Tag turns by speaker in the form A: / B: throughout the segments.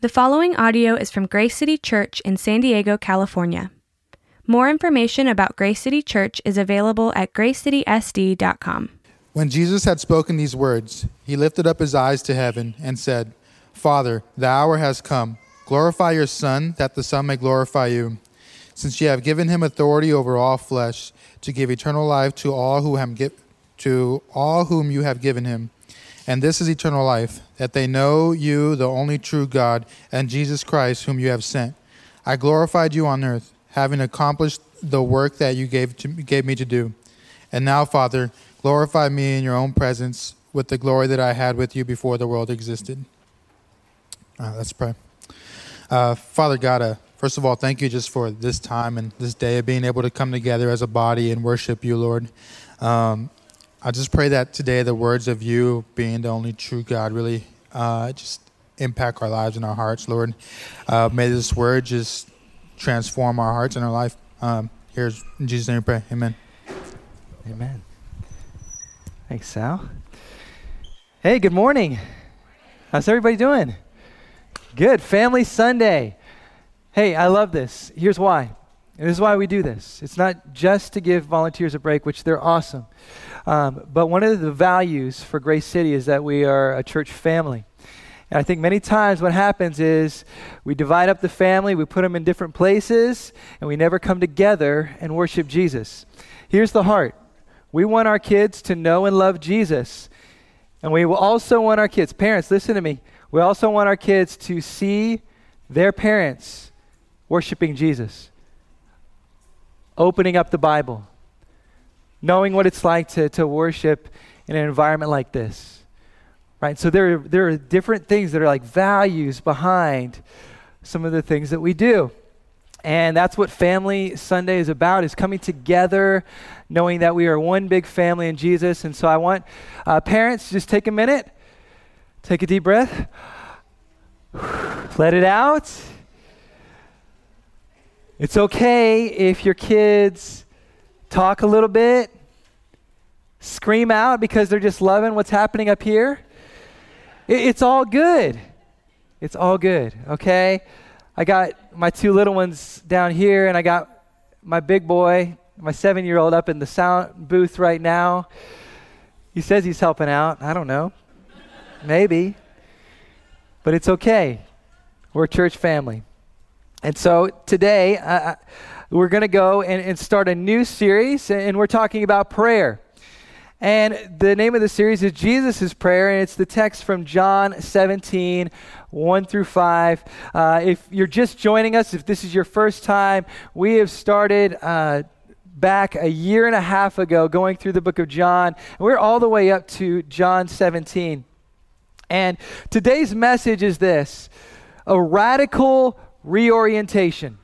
A: The following audio is from Grace City Church in San Diego, California. More information about Grace City Church is available at gracecitysd.com.
B: When Jesus had spoken these words, he lifted up his eyes to heaven and said, Father, the hour has come. Glorify your Son, that the Son may glorify you, since you have given him authority over all flesh, to give eternal life to all who have to all whom you have given him. And this is eternal life, that they know you, the only true God, and Jesus Christ, whom you have sent. I glorified you on earth, having accomplished the work that you gave, to, gave me to do. And now, Father, glorify me in your own presence with the glory that I had with you before the world existed. Uh, let's pray. Uh, Father God, uh, first of all, thank you just for this time and this day of being able to come together as a body and worship you, Lord. Um, I just pray that today the words of you, being the only true God, really uh, just impact our lives and our hearts, Lord. Uh, may this word just transform our hearts and our life. Um, here's in Jesus' name we pray. Amen.
C: Amen. Thanks, Sal. Hey, good morning. How's everybody doing? Good. Family Sunday. Hey, I love this. Here's why. And this is why we do this. It's not just to give volunteers a break, which they're awesome. Um, but one of the values for Grace City is that we are a church family. And I think many times what happens is we divide up the family, we put them in different places, and we never come together and worship Jesus. Here's the heart we want our kids to know and love Jesus. And we also want our kids, parents, listen to me. We also want our kids to see their parents worshiping Jesus, opening up the Bible, knowing what it's like to, to worship in an environment like this. Right? So there, there are different things that are like values behind some of the things that we do. And that's what Family Sunday is about, is coming together, knowing that we are one big family in Jesus. And so I want uh, parents, just take a minute, take a deep breath, let it out. It's okay if your kids talk a little bit, scream out because they're just loving what's happening up here. It, it's all good. It's all good, okay? I got my two little ones down here, and I got my big boy, my seven year old, up in the sound booth right now. He says he's helping out. I don't know. Maybe. But it's okay. We're a church family. And so today, uh, we're going to go and, and start a new series, and we're talking about prayer. And the name of the series is Jesus' Prayer, and it's the text from John 17, 1 through 5. Uh, if you're just joining us, if this is your first time, we have started uh, back a year and a half ago going through the book of John. And we're all the way up to John 17. And today's message is this a radical reorientation.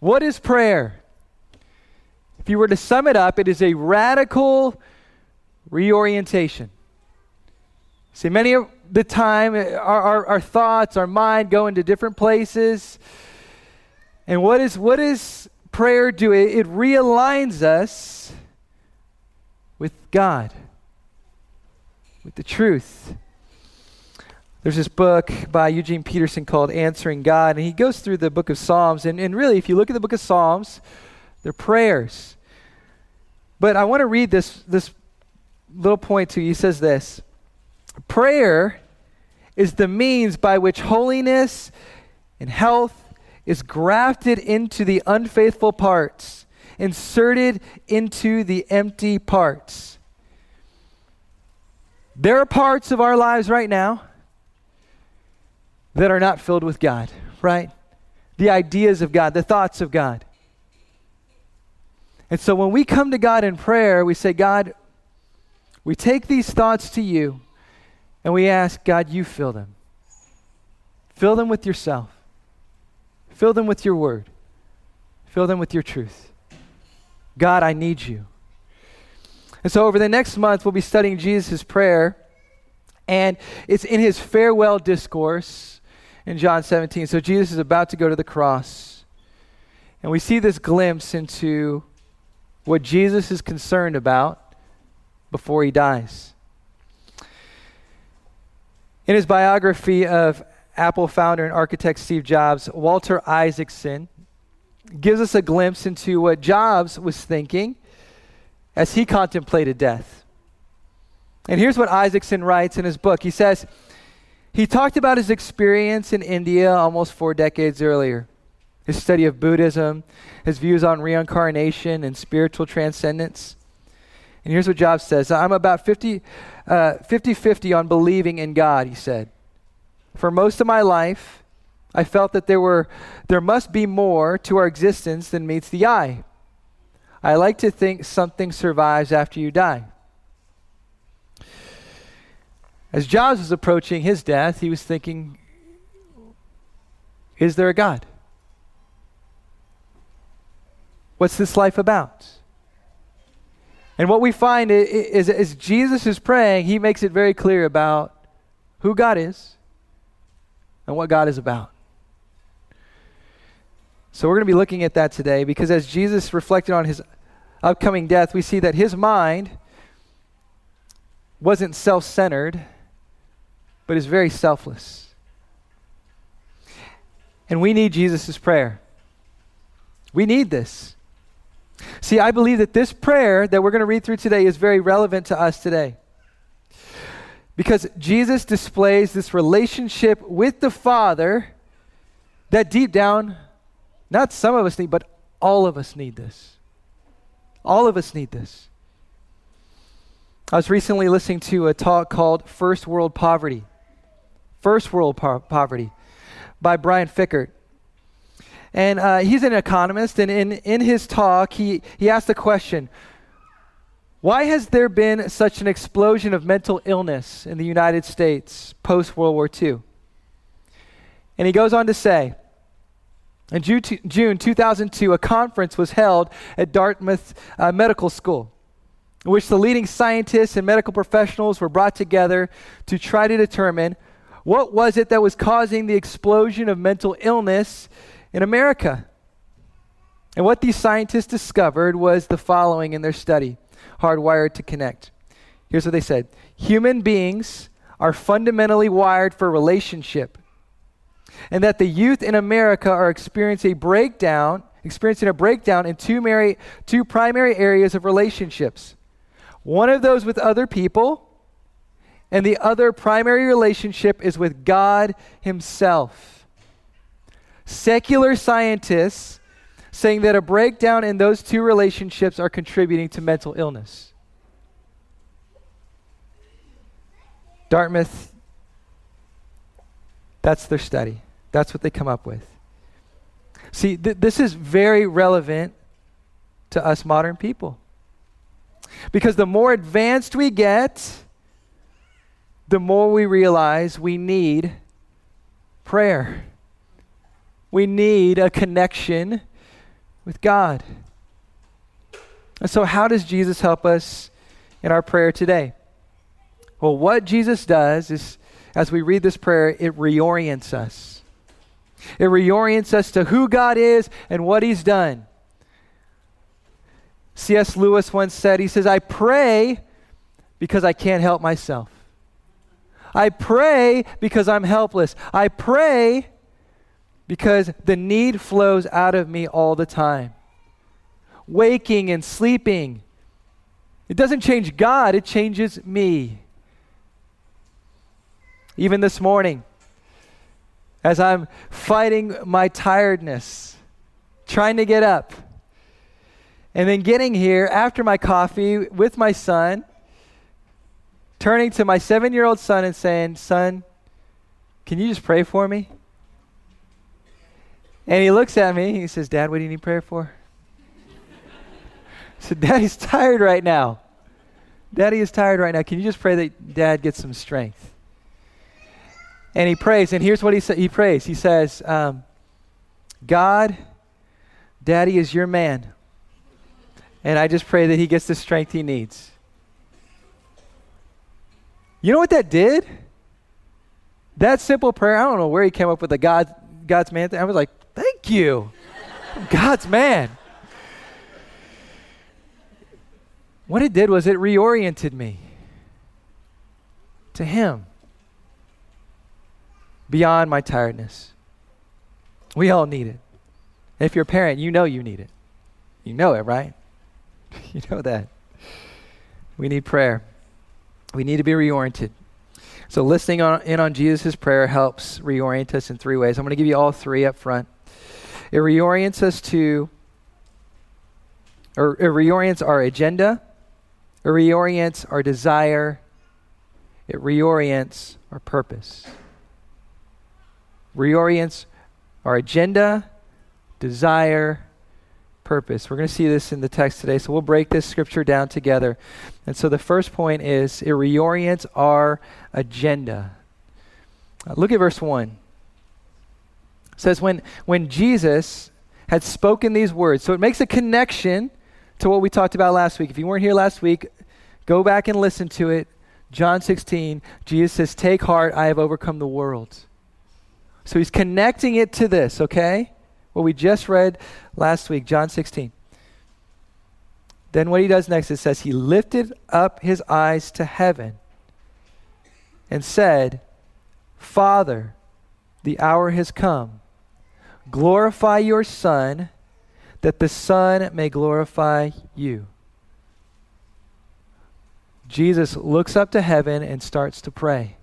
C: What is prayer? If you were to sum it up, it is a radical reorientation. See, many of the time, our, our, our, thoughts, our mind go into different places. And what, is, what does prayer do? It, it realigns us with God, with the truth. There's this book by Eugene Peterson called Answering God, and he goes through the book of Psalms. And, and really, if you look at the book of Psalms, they're prayers. But I want to read this, this little point to you. He says this Prayer is the means by which holiness and health is grafted into the unfaithful parts, inserted into the empty parts. There are parts of our lives right now that are not filled with God, right? The ideas of God, the thoughts of God. And so when we come to God in prayer, we say, God, we take these thoughts to you and we ask, God, you fill them. Fill them with yourself. Fill them with your word. Fill them with your truth. God, I need you. And so over the next month, we'll be studying Jesus' prayer. And it's in his farewell discourse in John 17. So Jesus is about to go to the cross. And we see this glimpse into what Jesus is concerned about before he dies. In his biography of Apple founder and architect Steve Jobs, Walter Isaacson, gives us a glimpse into what Jobs was thinking as he contemplated death. And here's what Isaacson writes in his book. He says, he talked about his experience in India almost four decades earlier, his study of Buddhism, his views on reincarnation and spiritual transcendence. And here's what Jobs says I'm about 50 uh, 50 on believing in God, he said. For most of my life, I felt that there, were, there must be more to our existence than meets the eye. I like to think something survives after you die. As Jobs was approaching his death, he was thinking, Is there a God? What's this life about? And what we find is, as Jesus is praying, he makes it very clear about who God is and what God is about. So we're going to be looking at that today because as Jesus reflected on his upcoming death, we see that his mind wasn't self centered, but is very selfless. And we need Jesus' prayer. We need this. See, I believe that this prayer that we're going to read through today is very relevant to us today. Because Jesus displays this relationship with the Father that deep down, not some of us need, but all of us need this. All of us need this. I was recently listening to a talk called First World Poverty. First World po- Poverty by Brian Fikkert. And uh, he's an economist, and in, in his talk, he, he asked the question Why has there been such an explosion of mental illness in the United States post World War II? And he goes on to say, in June 2002, a conference was held at Dartmouth uh, Medical School, in which the leading scientists and medical professionals were brought together to try to determine what was it that was causing the explosion of mental illness in America. And what these scientists discovered was the following in their study Hardwired to Connect. Here's what they said Human beings are fundamentally wired for relationship, and that the youth in America are experiencing a breakdown, experiencing a breakdown in two, mary, two primary areas of relationships. One of those with other people, and the other primary relationship is with God Himself secular scientists saying that a breakdown in those two relationships are contributing to mental illness. Dartmouth, that's their study. That's what they come up with. See, th- this is very relevant to us modern people. Because the more advanced we get, the more we realize we need prayer. We need a connection with God. And so, how does Jesus help us in our prayer today? Well, what Jesus does is, as we read this prayer, it reorients us. It reorients us to who God is and what He's done. C.S. Lewis once said, He says, I pray because I can't help myself. I pray because I'm helpless. I pray because the need flows out of me all the time. Waking and sleeping. It doesn't change God, it changes me. Even this morning, as I'm fighting my tiredness, trying to get up, and then getting here after my coffee with my son, turning to my seven year old son and saying, Son, can you just pray for me? And he looks at me. He says, Dad, what do you need prayer for? I said, Daddy's tired right now. Daddy is tired right now. Can you just pray that Dad gets some strength? And he prays, and here's what he says. He prays. He says, um, God, Daddy is your man. And I just pray that he gets the strength he needs. You know what that did? That simple prayer, I don't know where he came up with the God, God's man thing. I was like, Thank you. God's man. What it did was it reoriented me to Him. beyond my tiredness. We all need it. If you're a parent, you know you need it. You know it, right? you know that. We need prayer. We need to be reoriented. So, listening on, in on Jesus' prayer helps reorient us in three ways. I'm going to give you all three up front. It reorients us to, or it reorients our agenda, it reorients our desire, it reorients our purpose. Reorients our agenda, desire, purpose. We're going to see this in the text today, so we'll break this scripture down together. And so the first point is it reorients our agenda. Uh, look at verse 1. It says, when, when Jesus had spoken these words, so it makes a connection to what we talked about last week. If you weren't here last week, go back and listen to it. John 16, Jesus says, Take heart, I have overcome the world. So he's connecting it to this, okay? What we just read last week, John 16. Then what he does next, it says, He lifted up his eyes to heaven and said, Father, the hour has come. Glorify your Son, that the Son may glorify you. Jesus looks up to heaven and starts to pray.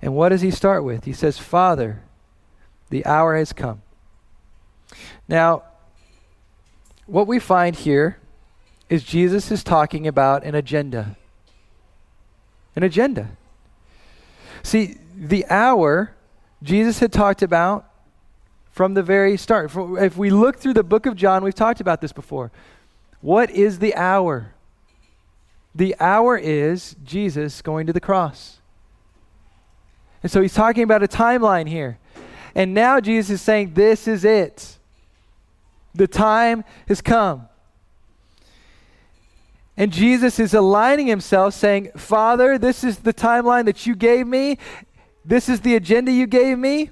C: And what does he start with? He says, Father, the hour has come. Now, what we find here is Jesus is talking about an agenda. An agenda. See, the hour Jesus had talked about from the very start. If we look through the book of John, we've talked about this before. What is the hour? The hour is Jesus going to the cross. And so he's talking about a timeline here. And now Jesus is saying, This is it. The time has come. And Jesus is aligning himself, saying, Father, this is the timeline that you gave me. This is the agenda you gave me.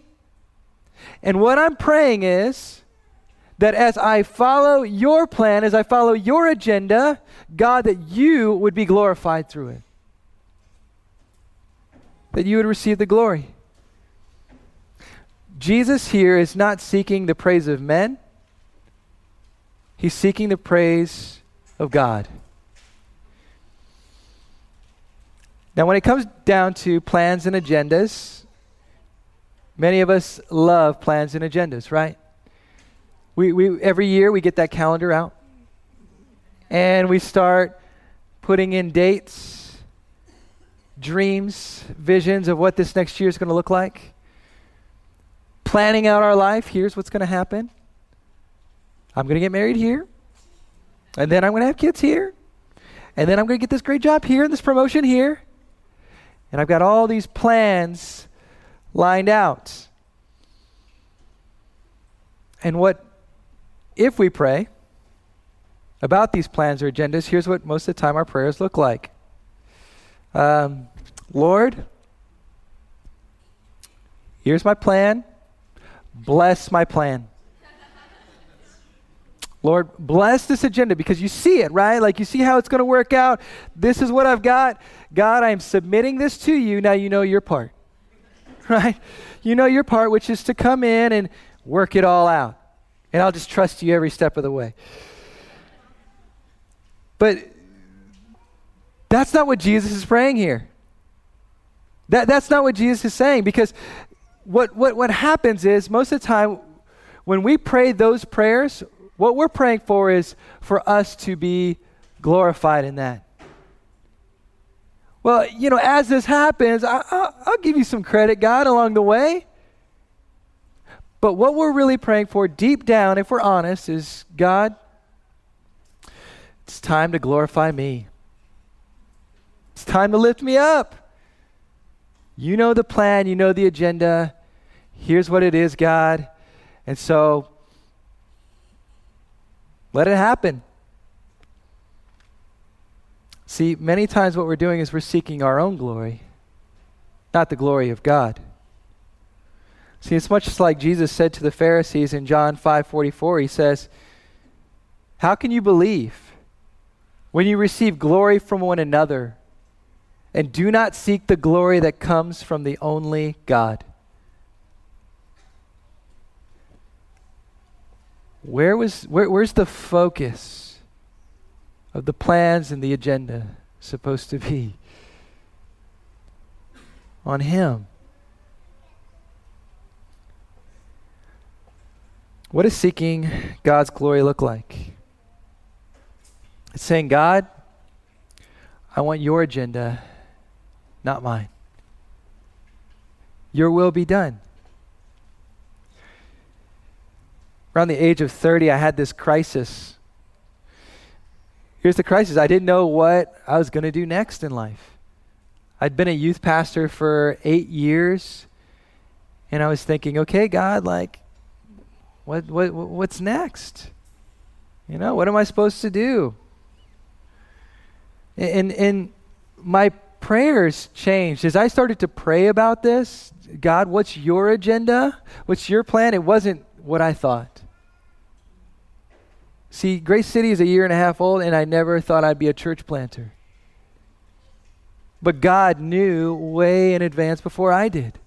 C: And what I'm praying is that as I follow your plan, as I follow your agenda, God, that you would be glorified through it. That you would receive the glory. Jesus here is not seeking the praise of men, he's seeking the praise of God. Now, when it comes down to plans and agendas, many of us love plans and agendas, right? We, we, every year we get that calendar out and we start putting in dates, dreams, visions of what this next year is going to look like planning out our life. Here's what's going to happen I'm going to get married here, and then I'm going to have kids here, and then I'm going to get this great job here and this promotion here. And I've got all these plans lined out. And what, if we pray about these plans or agendas, here's what most of the time our prayers look like um, Lord, here's my plan. Bless my plan. Lord, bless this agenda because you see it, right? Like you see how it's going to work out. This is what I've got. God, I'm submitting this to you. Now you know your part, right? You know your part, which is to come in and work it all out. And I'll just trust you every step of the way. But that's not what Jesus is praying here. That, that's not what Jesus is saying because what, what, what happens is most of the time when we pray those prayers, what we're praying for is for us to be glorified in that. Well, you know, as this happens, I, will give you some credit, God, along the way. But what we're really praying for deep down, if we're honest, is God, it's time to glorify me. It's time to lift me up. You know the plan, you know the agenda. Here's what it is, God. And so let it happen. See, many times what we're doing is we're seeking our own glory, not the glory of God. See, it's much like Jesus said to the Pharisees in John 5:44. He says, "How can you believe when you receive glory from one another and do not seek the glory that comes from the only God. Where was where, where's the focus of the plans and the agenda supposed to be? On him. What does seeking God's glory look like? It's saying, God, I want your agenda, not mine. Your will be done. around the age of 30, I had this crisis. Here's the crisis I didn't know what I was going to do next in life. I'd been a youth pastor for eight years, and I was thinking, okay, God, like, what, what, what's next? You know, what am I supposed to do? And, and my prayers changed. As I started to pray about this, God, what's your agenda? What's your plan? It wasn't what I thought. See, Grace City is a year and a half old, and I never thought I'd be a church planter. But God knew way in advance before I did.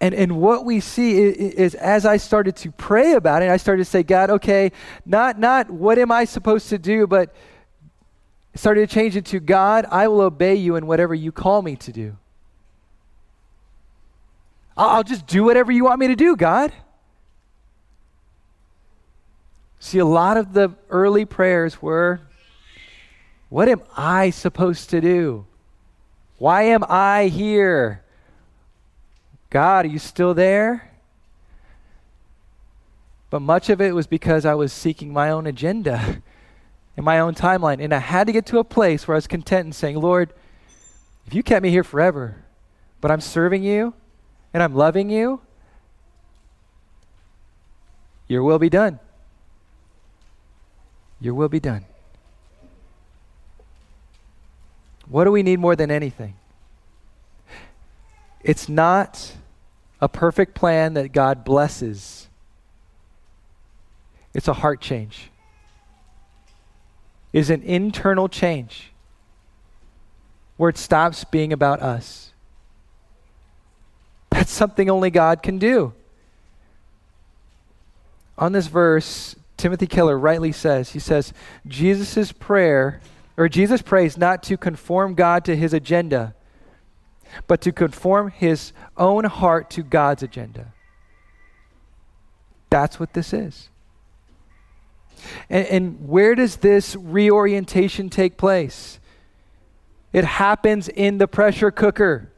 C: And, and what we see is, is, as I started to pray about it, I started to say, God, okay, not, not what am I supposed to do, but started to change it to God, I will obey you in whatever you call me to do. I'll just do whatever you want me to do, God. See, a lot of the early prayers were, What am I supposed to do? Why am I here? God, are you still there? But much of it was because I was seeking my own agenda and my own timeline. And I had to get to a place where I was content and saying, Lord, if you kept me here forever, but I'm serving you and I'm loving you, your will be done. Your will be done. What do we need more than anything? It's not a perfect plan that God blesses, it's a heart change. Is an internal change where it stops being about us. That's something only God can do. On this verse, Timothy Keller rightly says, he says, Jesus' prayer, or Jesus prays not to conform God to his agenda, but to conform his own heart to God's agenda. That's what this is. And, and, where does this reorientation take place? It happens in the pressure cooker.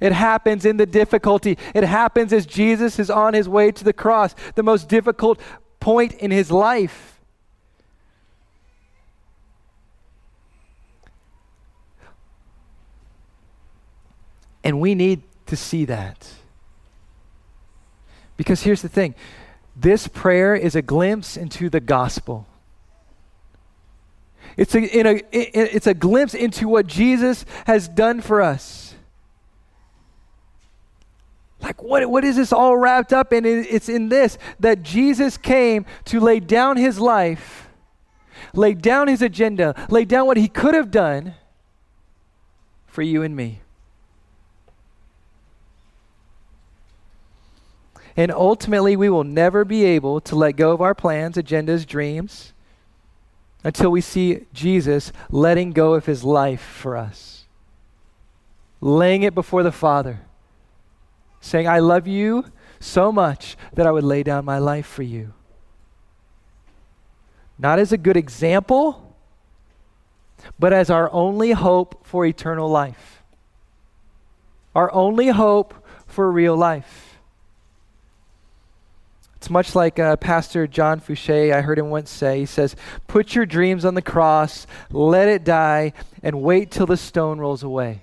C: It happens in the difficulty. It happens as Jesus is on his way to the cross, the most difficult point in his life. And we need to see that. Because here's the thing this prayer is a glimpse into the gospel. It's a, in a, it's a glimpse into what Jesus has done for us. Like, what, what is this all wrapped up in? It's in this that Jesus came to lay down his life, lay down his agenda, lay down what he could have done for you and me. And ultimately, we will never be able to let go of our plans, agendas, dreams until we see Jesus letting go of his life for us, laying it before the Father saying, I love you so much that I would lay down my life for you. Not as a good example, but as our only hope for eternal life. Our only hope for real life. It's much like uh, Pastor John Fouché, I heard him once say, he says, Put your dreams on the cross, let it die, and wait till the stone rolls away.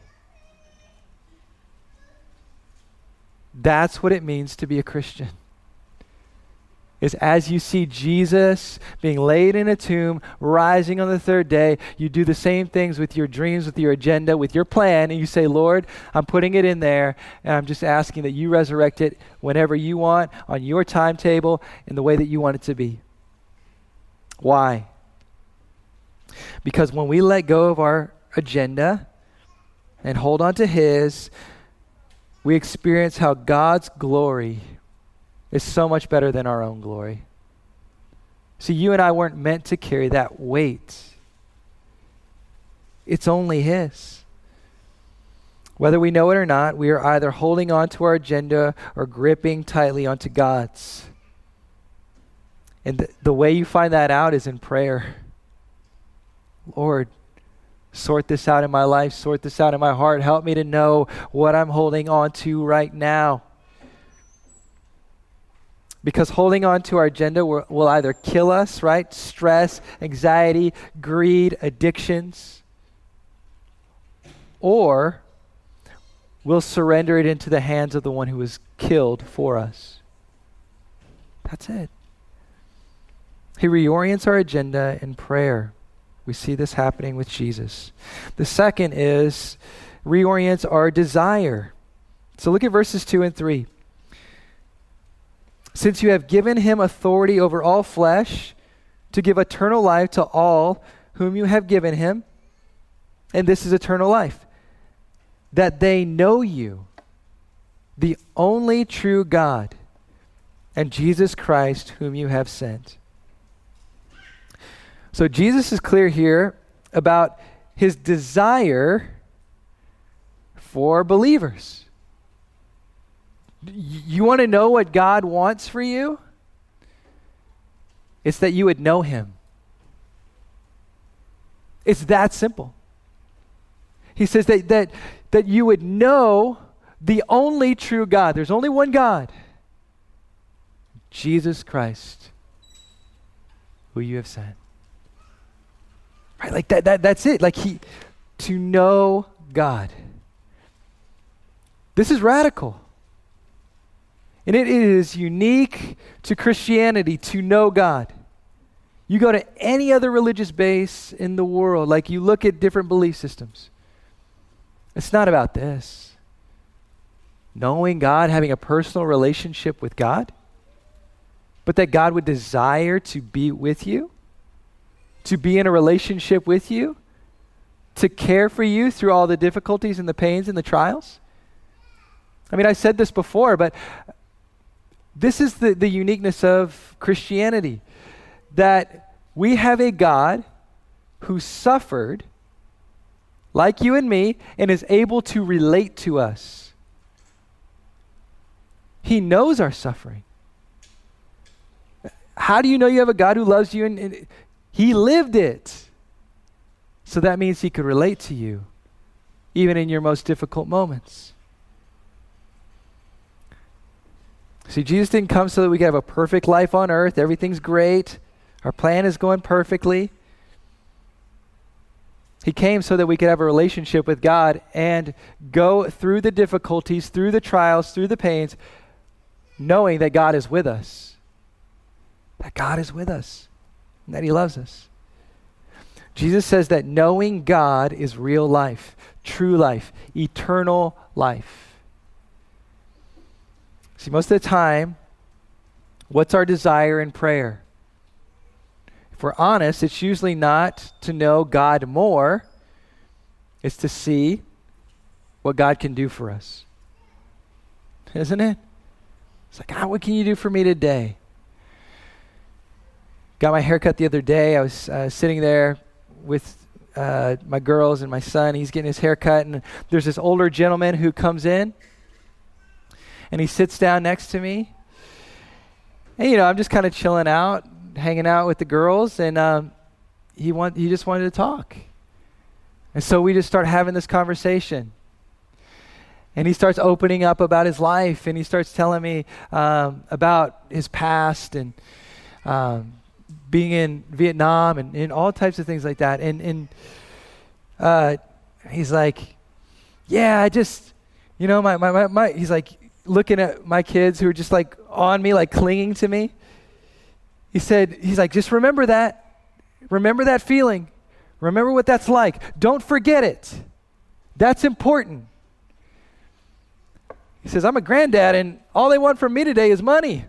C: That's what it means to be a Christian. Is as you see Jesus being laid in a tomb, rising on the third day, you do the same things with your dreams, with your agenda, with your plan, and you say, Lord, I'm putting it in there, and I'm just asking that you resurrect it whenever you want, on your timetable, in the way that you want it to be. Why? Because when we let go of our agenda and hold on to His, we experience how God's glory is so much better than our own glory. See, you and I weren't meant to carry that weight, it's only His. Whether we know it or not, we are either holding on to our agenda or gripping tightly onto God's. And th- the way you find that out is in prayer. Lord, sort this out in my life, sort this out in my heart. Help me to know what I'm holding on to right now. Because holding on to our agenda will, will either kill us, right? Stress, anxiety, greed, addictions. Or we'll surrender it into the hands of the one who was killed for us. That's it. He reorients our agenda in prayer. We see this happening with Jesus. The second is reorients our desire. So look at verses 2 and 3. Since you have given him authority over all flesh to give eternal life to all whom you have given him, and this is eternal life, that they know you, the only true God, and Jesus Christ, whom you have sent. So Jesus is clear here about his desire for believers. You want to know what God wants for you? It's that you would know him. It's that simple. He says that, that, that you would know the only true God. There's only one God Jesus Christ, who you have sent. Right? Like that, that that's it. Like he to know God. This is radical. And it is unique to Christianity to know God. You go to any other religious base in the world, like you look at different belief systems. It's not about this. Knowing God, having a personal relationship with God, but that God would desire to be with you to be in a relationship with you, to care for you through all the difficulties and the pains and the trials? I mean, I said this before, but this is the, the uniqueness of Christianity that we have a God who suffered like you and me and is able to relate to us. He knows our suffering. How do you know you have a God who loves you and, and he lived it. So that means he could relate to you, even in your most difficult moments. See, Jesus didn't come so that we could have a perfect life on earth. Everything's great. Our plan is going perfectly. He came so that we could have a relationship with God and go through the difficulties, through the trials, through the pains, knowing that God is with us. That God is with us and that He loves us. Jesus says that knowing God is real life, true life, eternal life. See, most of the time, what's our desire in prayer? If we're honest, it's usually not to know God more, it's to see what God can do for us. Isn't it? It's like, God, what can you do for me today? Got my haircut the other day. I was uh, sitting there with uh, my girls and my son. He's getting his haircut, and there's this older gentleman who comes in, and he sits down next to me. And you know, I'm just kind of chilling out, hanging out with the girls, and um, he want he just wanted to talk, and so we just start having this conversation. And he starts opening up about his life, and he starts telling me um, about his past and um, being in Vietnam and, and all types of things like that. And, and uh, he's like, yeah, I just, you know, my, my, my, my, he's like looking at my kids who are just like on me, like clinging to me. He said, he's like, just remember that. Remember that feeling. Remember what that's like. Don't forget it. That's important. He says, I'm a granddad, and all they want from me today is money.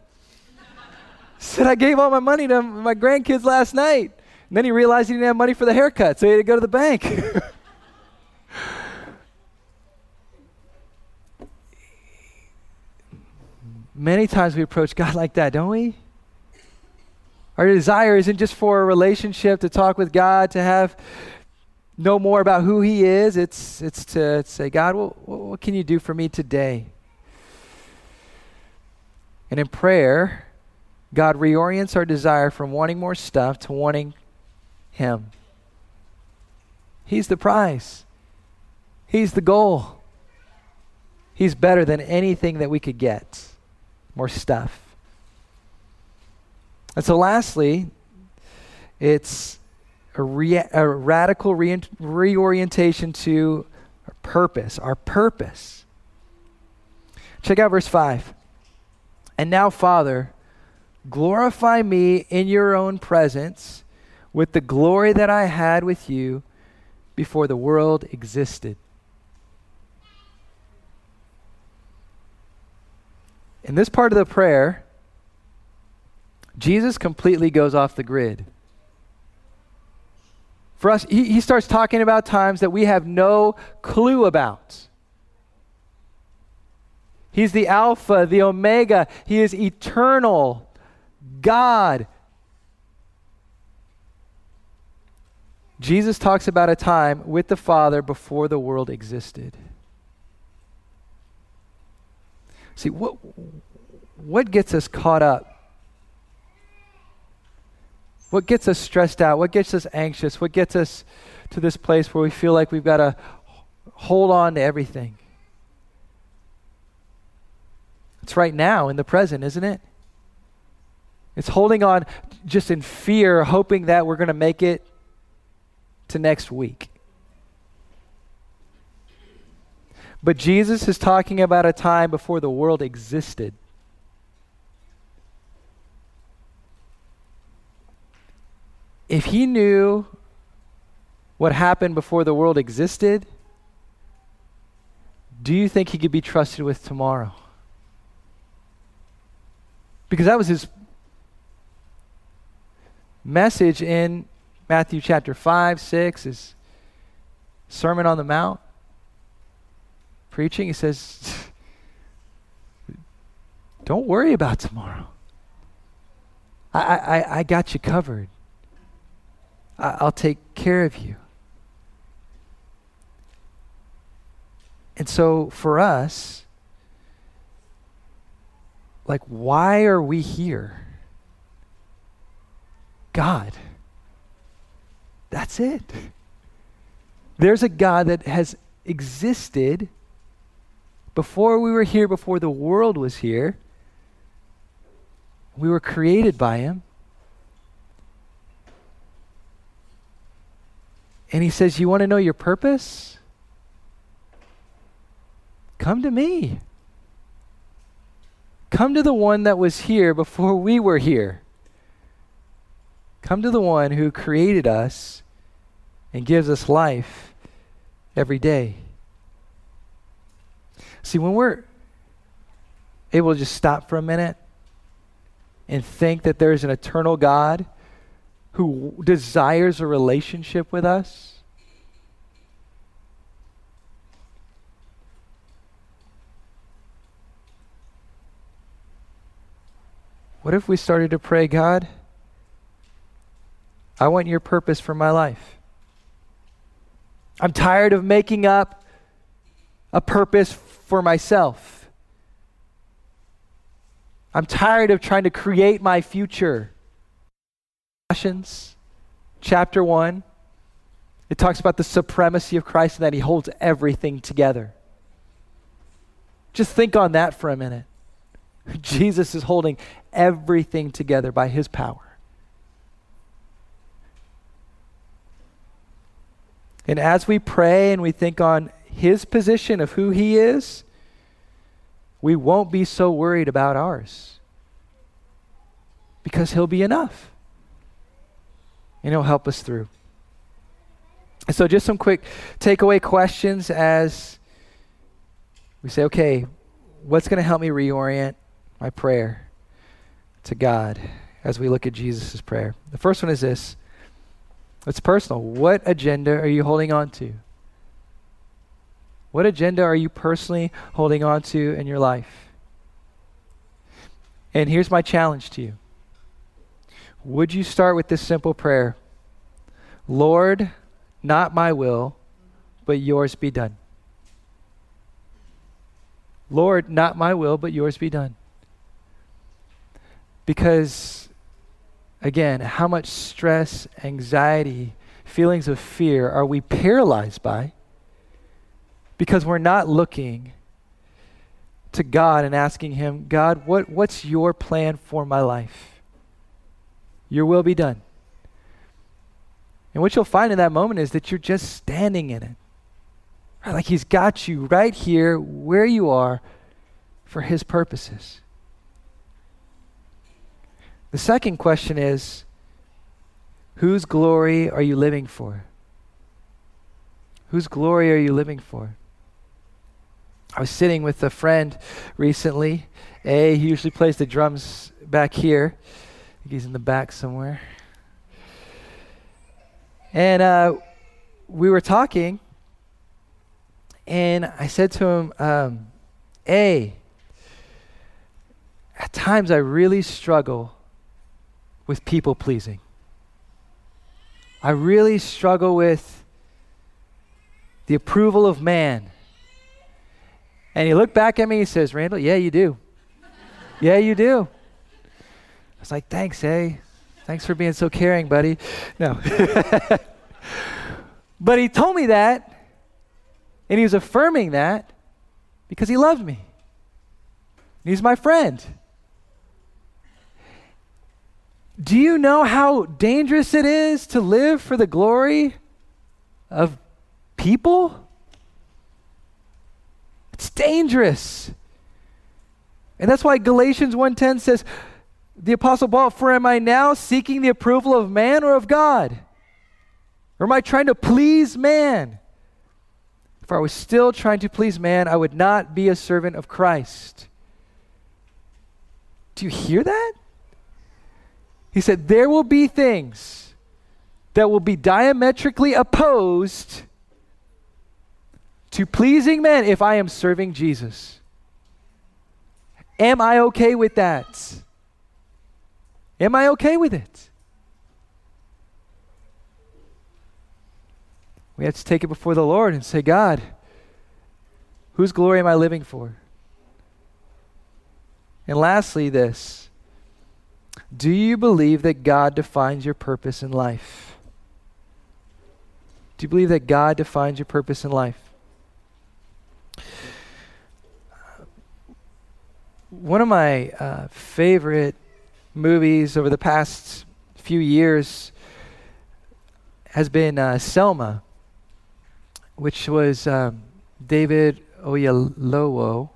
C: Said I gave all my money to my grandkids last night. And then he realized he didn't have money for the haircut, so he had to go to the bank. Many times we approach God like that, don't we? Our desire isn't just for a relationship to talk with God, to have know more about who He is. It's, it's to say, God, what, what can you do for me today? And in prayer, God reorients our desire from wanting more stuff to wanting Him. He's the prize, He's the goal. He's better than anything that we could get. More stuff. And so, lastly, it's a, re- a radical re- reorientation to our purpose, our purpose. Check out verse 5. And now, Father, glorify me in your own presence with the glory that I had with you before the world existed. In this part of the prayer, Jesus completely goes off the grid. For us, he, he starts talking about times that we have no clue about. He's the Alpha, the Omega. He is eternal, God. Jesus talks about a time with the Father before the world existed. See, what, what gets us caught up? What gets us stressed out? What gets us anxious? What gets us to this place where we feel like we've got to hold on to everything? It's right now in the present, isn't it? It's holding on just in fear, hoping that we're going to make it to next week. But Jesus is talking about a time before the world existed. If he knew what happened before the world existed, do you think he could be trusted with tomorrow? Because that was his message in Matthew chapter 5, 6, his Sermon on the Mount preaching, he says, Don't worry about tomorrow. I, I, I got you covered. I, I'll take care of you. And so for us, like, why are we here? God. That's it. There's a God that has existed before we were here, before the world was here, we were created by Him. And He says, You want to know your purpose? Come to me. Come to the one that was here before we were here. Come to the one who created us and gives us life every day. See, when we're able to just stop for a minute and think that there's an eternal God who desires a relationship with us, what if we started to pray, God, I want your purpose for my life? I'm tired of making up a purpose for myself. I'm tired of trying to create my future. Colossians chapter 1, it talks about the supremacy of Christ and that he holds everything together. Just think on that for a minute. Jesus is holding everything together by his power. And as we pray and we think on his position of who he is, we won't be so worried about ours. Because he'll be enough. And he'll help us through. So, just some quick takeaway questions as we say, okay, what's going to help me reorient my prayer to God as we look at Jesus' prayer? The first one is this It's personal. What agenda are you holding on to? What agenda are you personally holding on to in your life? And here's my challenge to you Would you start with this simple prayer Lord, not my will, but yours be done? Lord, not my will, but yours be done. Because, again, how much stress, anxiety, feelings of fear are we paralyzed by? Because we're not looking to God and asking Him, God, what, what's your plan for my life? Your will be done. And what you'll find in that moment is that you're just standing in it. Right? Like He's got you right here where you are for His purposes. The second question is whose glory are you living for? Whose glory are you living for? I was sitting with a friend recently. A, he usually plays the drums back here. I think he's in the back somewhere. And uh, we were talking, and I said to him, um, A, at times I really struggle with people pleasing. I really struggle with the approval of man. And he looked back at me, he says, Randall, yeah, you do. yeah, you do. I was like, thanks, eh? Thanks for being so caring, buddy. No. but he told me that, and he was affirming that because he loved me. He's my friend. Do you know how dangerous it is to live for the glory of people? It's dangerous. And that's why Galatians 1:10 says the apostle Paul, "For am I now seeking the approval of man or of God? Or am I trying to please man? If I was still trying to please man, I would not be a servant of Christ." Do you hear that? He said, There will be things that will be diametrically opposed to pleasing men if I am serving Jesus. Am I okay with that? Am I okay with it? We have to take it before the Lord and say, God, whose glory am I living for? And lastly, this do you believe that God defines your purpose in life? Do you believe that God defines your purpose in life? One of my uh, favorite movies over the past few years has been uh, Selma, which was um, David Oyelowo.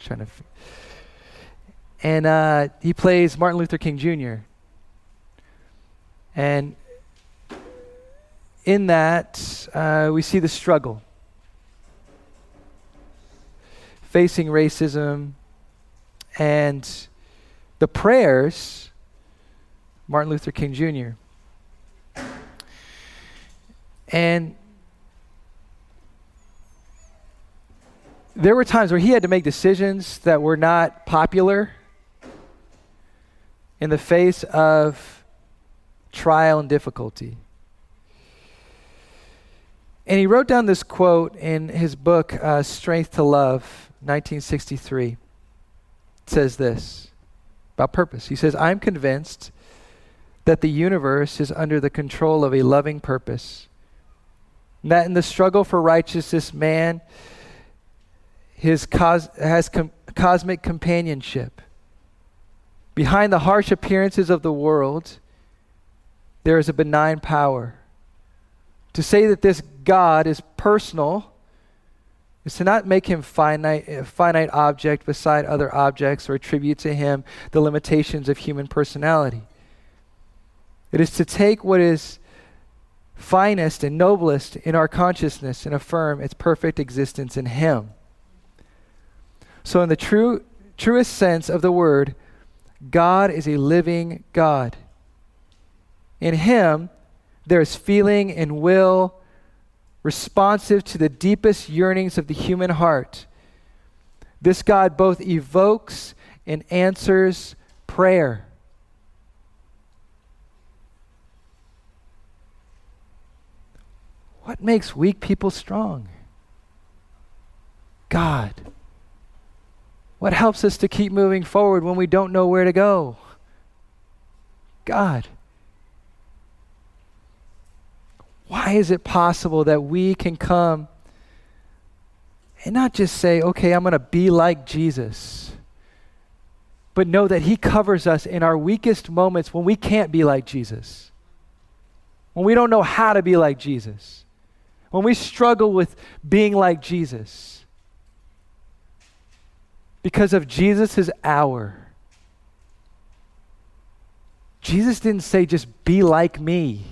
C: Trying to f- and uh, he plays Martin Luther King Jr. And in that, uh, we see the struggle facing racism and the prayers Martin Luther King Jr. And there were times where he had to make decisions that were not popular in the face of trial and difficulty. And he wrote down this quote in his book, uh, Strength to Love, 1963. Says this about purpose. He says, I'm convinced that the universe is under the control of a loving purpose. And that in the struggle for righteousness, man his cos- has com- cosmic companionship. Behind the harsh appearances of the world, there is a benign power. To say that this God is personal is to not make him finite, a finite object beside other objects or attribute to him the limitations of human personality. It is to take what is finest and noblest in our consciousness and affirm its perfect existence in him. So, in the true, truest sense of the word, God is a living God. In Him, There's feeling and will responsive to the deepest yearnings of the human heart. This God both evokes and answers prayer. What makes weak people strong? God. What helps us to keep moving forward when we don't know where to go? God. Why is it possible that we can come and not just say, okay, I'm going to be like Jesus, but know that He covers us in our weakest moments when we can't be like Jesus, when we don't know how to be like Jesus, when we struggle with being like Jesus? Because of Jesus' hour. Jesus didn't say, just be like me.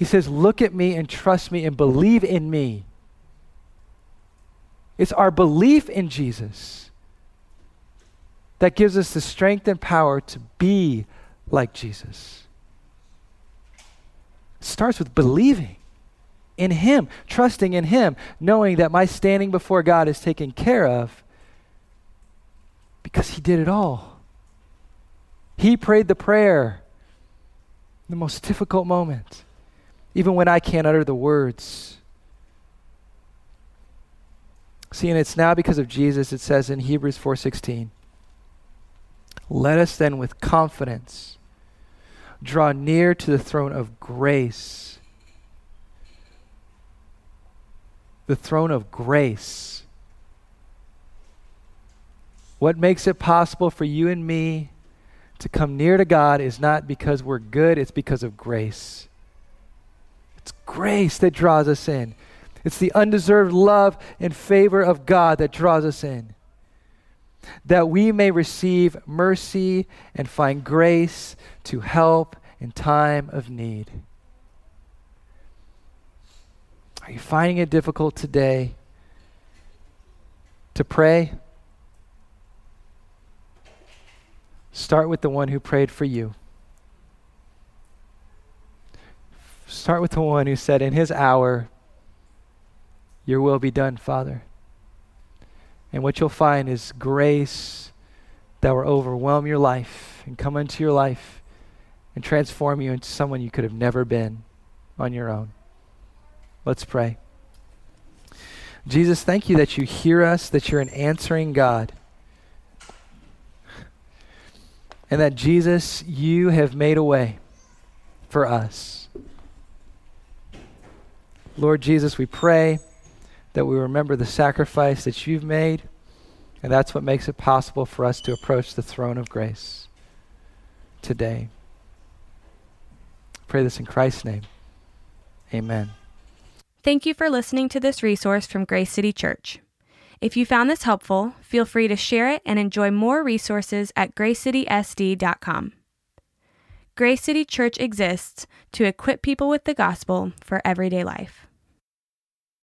C: He says, Look at me and trust me and believe in me. It's our belief in Jesus that gives us the strength and power to be like Jesus. It starts with believing in Him, trusting in Him, knowing that my standing before God is taken care of because He did it all. He prayed the prayer in the most difficult moment even when I can't utter the words. See, and it's now because of Jesus, it says in Hebrews 4:16, "Let us then with confidence draw near to the throne of grace." The throne of grace. What makes it possible for you and me to come near to God is not because we're good, it's because of grace. It's grace that draws us in. It's the undeserved love and favor of God that draws us in. That we may receive mercy and find grace to help in time of need. Are you finding it difficult today to pray? Start with the one who prayed for you. Start with the one who said, In his hour, your will be done, Father. And what you'll find is grace that will overwhelm your life and come into your life and transform you into someone you could have never been on your own. Let's pray. Jesus, thank you that you hear us, that you're an answering God. And that, Jesus, you have made a way for us. Lord Jesus, we pray that we remember the sacrifice that you've made, and that's what makes it possible for us to approach the throne of grace today. pray this in Christ's name. Amen.
A: Thank you for listening to this resource from Grace City Church. If you found this helpful, feel free to share it and enjoy more resources at gracecitysd.com. Grace City Church exists to equip people with the gospel for everyday life.